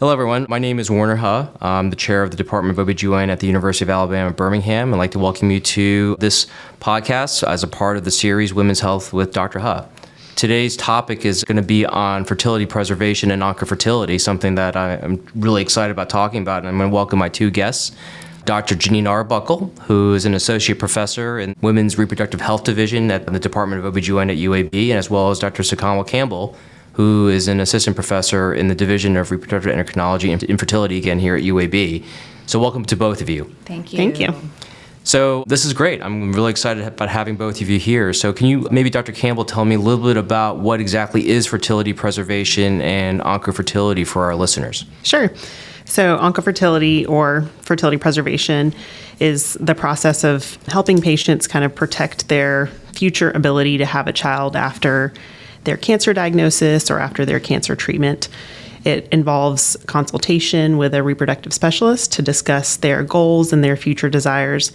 Hello, everyone. My name is Warner Huh. I'm the chair of the Department of OBGYN at the University of Alabama Birmingham. I'd like to welcome you to this podcast as a part of the series Women's Health with Dr. Huh. Today's topic is going to be on fertility preservation and oncofertility, something that I am really excited about talking about. And I'm going to welcome my two guests. Dr. Janine Arbuckle, who is an associate professor in Women's Reproductive Health Division at the Department of OBGYN at UAB, and as well as Dr. Sukhkamal Campbell, who is an assistant professor in the Division of Reproductive Endocrinology and Infertility again here at UAB. So, welcome to both of you. Thank you. Thank you. So, this is great. I'm really excited about having both of you here. So, can you maybe, Dr. Campbell, tell me a little bit about what exactly is fertility preservation and oncofertility for our listeners? Sure. So, oncofertility or fertility preservation is the process of helping patients kind of protect their future ability to have a child after their cancer diagnosis or after their cancer treatment. It involves consultation with a reproductive specialist to discuss their goals and their future desires,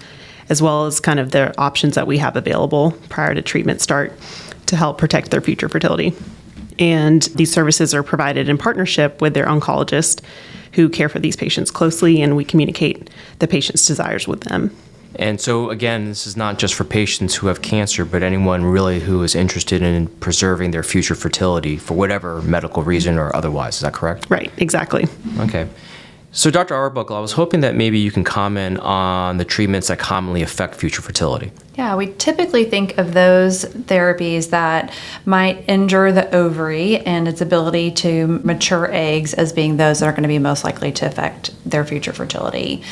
as well as kind of the options that we have available prior to treatment start to help protect their future fertility. And these services are provided in partnership with their oncologist who care for these patients closely, and we communicate the patient's desires with them. And so, again, this is not just for patients who have cancer, but anyone really who is interested in preserving their future fertility for whatever medical reason or otherwise. Is that correct? Right, exactly. Okay. So, Dr. Arbuckle, I was hoping that maybe you can comment on the treatments that commonly affect future fertility. Yeah, we typically think of those therapies that might injure the ovary and its ability to mature eggs as being those that are going to be most likely to affect their future fertility.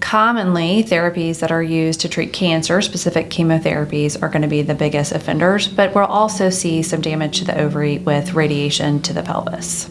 Commonly, therapies that are used to treat cancer, specific chemotherapies, are going to be the biggest offenders, but we'll also see some damage to the ovary with radiation to the pelvis.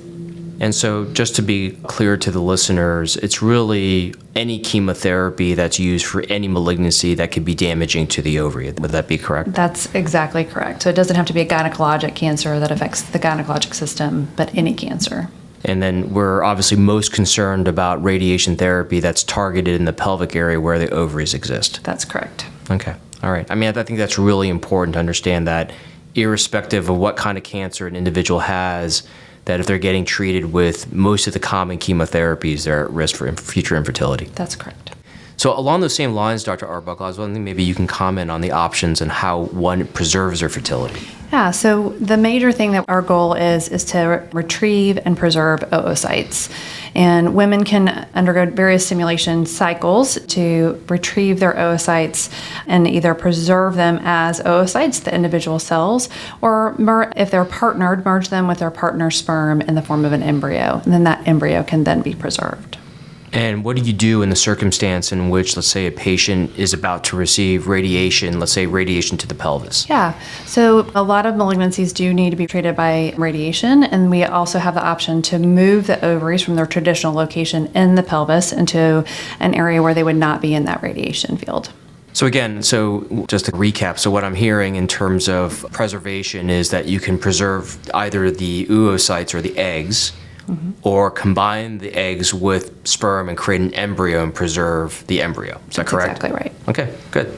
And so, just to be clear to the listeners, it's really any chemotherapy that's used for any malignancy that could be damaging to the ovary. Would that be correct? That's exactly correct. So, it doesn't have to be a gynecologic cancer that affects the gynecologic system, but any cancer. And then we're obviously most concerned about radiation therapy that's targeted in the pelvic area where the ovaries exist. That's correct. Okay. All right. I mean, I think that's really important to understand that, irrespective of what kind of cancer an individual has, that if they're getting treated with most of the common chemotherapies, they're at risk for future infertility. That's correct. So, along those same lines, Dr. Arbuckle, I was wondering maybe you can comment on the options and how one preserves their fertility. Yeah, so the major thing that our goal is is to re- retrieve and preserve oocytes. And women can undergo various stimulation cycles to retrieve their oocytes and either preserve them as oocytes, the individual cells, or mer- if they're partnered, merge them with their partner's sperm in the form of an embryo. And then that embryo can then be preserved. And what do you do in the circumstance in which, let's say, a patient is about to receive radiation, let's say radiation to the pelvis? Yeah, so a lot of malignancies do need to be treated by radiation, and we also have the option to move the ovaries from their traditional location in the pelvis into an area where they would not be in that radiation field. So again, so just to recap, so what I'm hearing in terms of preservation is that you can preserve either the oocytes or the eggs, mm-hmm. or combine the eggs with sperm and create an embryo and preserve the embryo. Is that That's correct? Exactly right. Okay, good.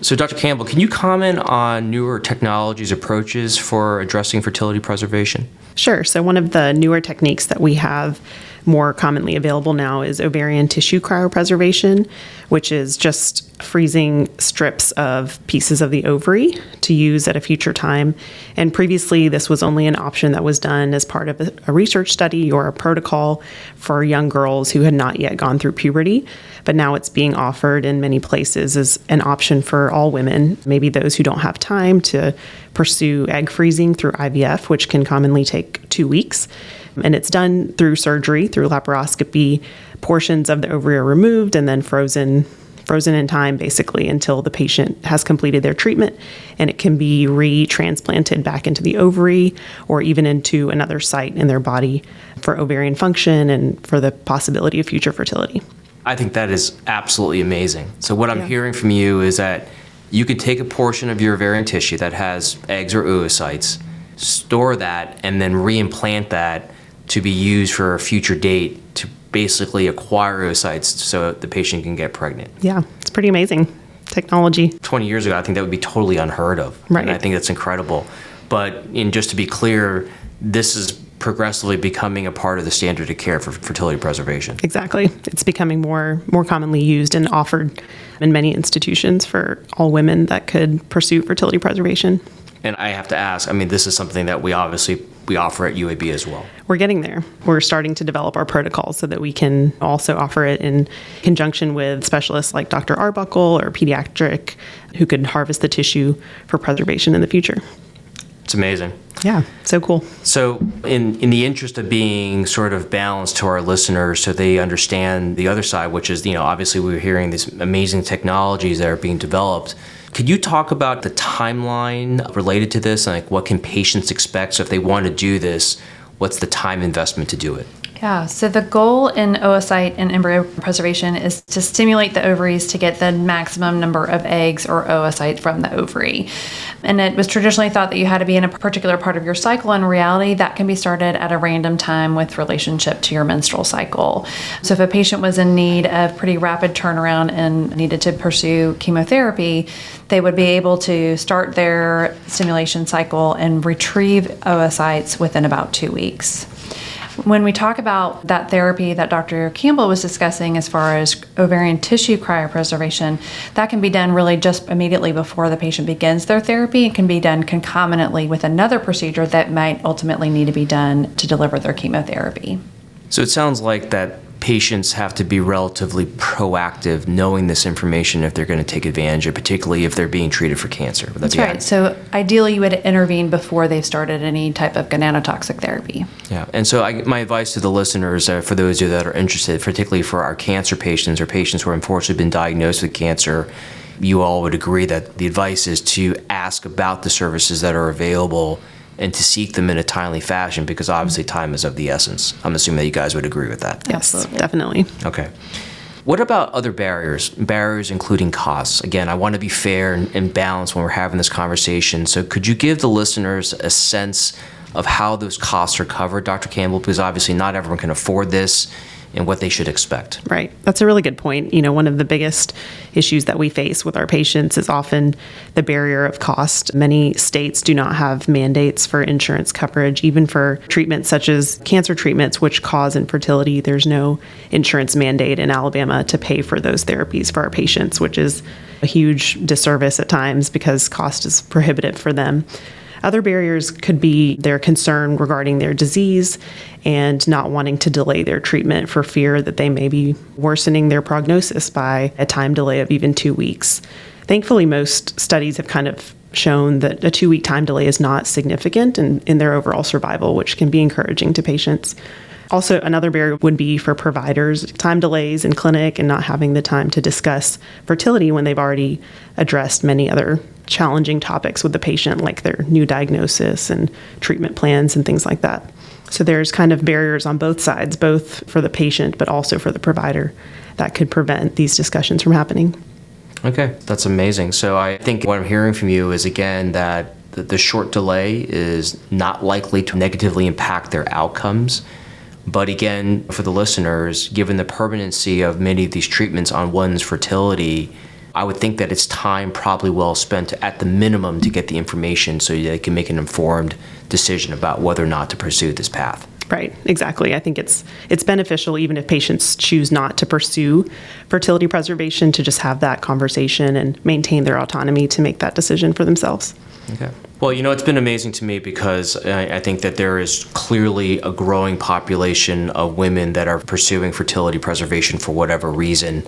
So, Dr. Campbell, can you comment on newer technologies approaches for addressing fertility preservation? Sure. So, one of the newer techniques that we have more commonly available now is ovarian tissue cryopreservation, which is just freezing strips of pieces of the ovary to use at a future time. And previously, this was only an option that was done as part of a research study or a protocol for young girls who had not yet gone through puberty. But now it's being offered in many places as an option for all women, maybe those who don't have time to pursue egg freezing through IVF, which can commonly take two weeks. And it's done through surgery, through laparoscopy. Portions of the ovary are removed and then frozen frozen in time basically until the patient has completed their treatment and it can be retransplanted back into the ovary or even into another site in their body for ovarian function and for the possibility of future fertility. I think that is absolutely amazing. So, what I'm hearing from you is that you could take a portion of your ovarian tissue that has eggs or oocytes, store that, and then reimplant that to be used for a future date to basically acquire oocytes so the patient can get pregnant. Yeah, it's pretty amazing technology. 20 years ago, I think that would be totally unheard of. Right. And I think that's incredible. But in just to be clear, this is progressively becoming a part of the standard of care for fertility preservation. Exactly. It's becoming more more commonly used and offered in many institutions for all women that could pursue fertility preservation. And I have to ask, I mean, this is something that we obviously we offer at UAB as well. We're getting there. We're starting to develop our protocols so that we can also offer it in conjunction with specialists like Dr. Arbuckle or pediatric who could harvest the tissue for preservation in the future. It's amazing. Yeah, so cool. So, in in the interest of being sort of balanced to our listeners, so they understand the other side, which is you know obviously we're hearing these amazing technologies that are being developed. Could you talk about the timeline related to this, like what can patients expect? So, if they want to do this, what's the time investment to do it? Yeah, so the goal in oocyte and embryo preservation is to stimulate the ovaries to get the maximum number of eggs or oocytes from the ovary. And it was traditionally thought that you had to be in a particular part of your cycle. In reality, that can be started at a random time with relationship to your menstrual cycle. So if a patient was in need of pretty rapid turnaround and needed to pursue chemotherapy, they would be able to start their stimulation cycle and retrieve oocytes within about two weeks. When we talk about that therapy that Dr. Campbell was discussing as far as ovarian tissue cryopreservation, that can be done really just immediately before the patient begins their therapy and can be done concomitantly with another procedure that might ultimately need to be done to deliver their chemotherapy. So it sounds like that patients have to be relatively proactive, knowing this information if they're going to take advantage of, particularly if they're being treated for cancer. Would that That's right. So ideally, you would intervene before they've started any type of gonadotoxic therapy. Yeah, and so I, my advice to the listeners, uh, for those of you that are interested, particularly for our cancer patients or patients who are unfortunately been diagnosed with cancer, you all would agree that the advice is to ask about the services that are available and to seek them in a timely fashion because obviously mm-hmm. time is of the essence. I'm assuming that you guys would agree with that. Yes, Absolutely. definitely. Okay. What about other barriers? Barriers including costs. Again, I want to be fair and, and balanced when we're having this conversation. So, could you give the listeners a sense of how those costs are covered, Dr. Campbell? Because obviously, not everyone can afford this and what they should expect. Right. That's a really good point. You know, one of the biggest issues that we face with our patients is often the barrier of cost. Many states do not have mandates for insurance coverage, even for treatments such as cancer treatments, which cause infertility. There's no insurance mandate in Alabama to pay for those therapies for our patients, which is a huge disservice at times because cost is prohibitive for them. Other barriers could be their concern regarding their disease and not wanting to delay their treatment for fear that they may be worsening their prognosis by a time delay of even two weeks. Thankfully, most studies have kind of shown that a two week time delay is not significant in, in their overall survival, which can be encouraging to patients. Also, another barrier would be for providers time delays in clinic and not having the time to discuss fertility when they've already addressed many other challenging topics with the patient, like their new diagnosis and treatment plans and things like that. So, there's kind of barriers on both sides, both for the patient but also for the provider, that could prevent these discussions from happening. Okay, that's amazing. So, I think what I'm hearing from you is again that the, short delay is not likely to negatively impact their outcomes. But again, for the listeners, given the permanency of many of these treatments on one's fertility, I would think that it's time probably well spent at the minimum to get the information so they can make an informed decision about whether or not to pursue this path. Right, exactly. I think it's it's beneficial even if patients choose not to pursue fertility preservation to just have that conversation and maintain their autonomy to make that decision for themselves. Okay. Well, you know, it's been amazing to me because I, I, think that there is clearly a growing population of women that are pursuing fertility preservation for whatever reason.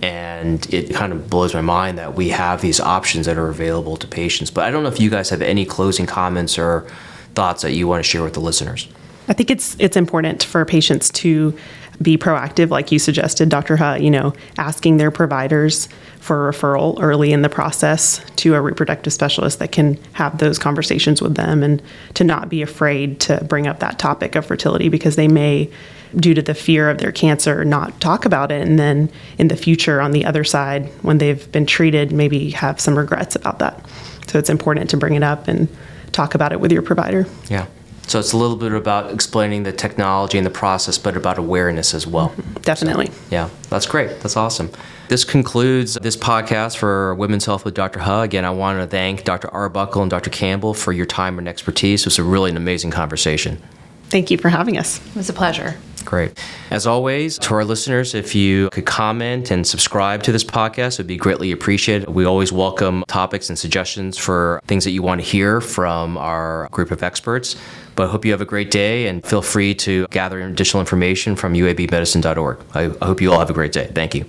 And it kind of blows my mind that we have these options that are available to patients. But I don't know if you guys have any closing comments or thoughts that you want to share with the listeners. I think it's it's important for patients to be proactive, like you suggested, Dr. Huh, you know, asking their providers for a referral early in the process to a reproductive specialist that can have those conversations with them and to not be afraid to bring up that topic of fertility because they may due to the fear of their cancer not talk about it and then in the future on the other side when they've been treated maybe have some regrets about that so it's important to bring it up and talk about it with your provider yeah so it's a little bit about explaining the technology and the process, but about awareness as well. Mm-hmm. Definitely. So, yeah, that's great. That's awesome. This concludes this podcast for Women's Health with Dr. Huh. Again, I want to thank Dr. Arbuckle and Dr. Campbell for your time and expertise. It was a really an amazing conversation. Thank you for having us. It was a pleasure. Great. As always, to our listeners, if you could comment and subscribe to this podcast, it would be greatly appreciated. We always welcome topics and suggestions for things that you want to hear from our group of experts. But I hope you have a great day and feel free to gather additional information from uabmedicine.org. I hope you all have a great day. Thank you.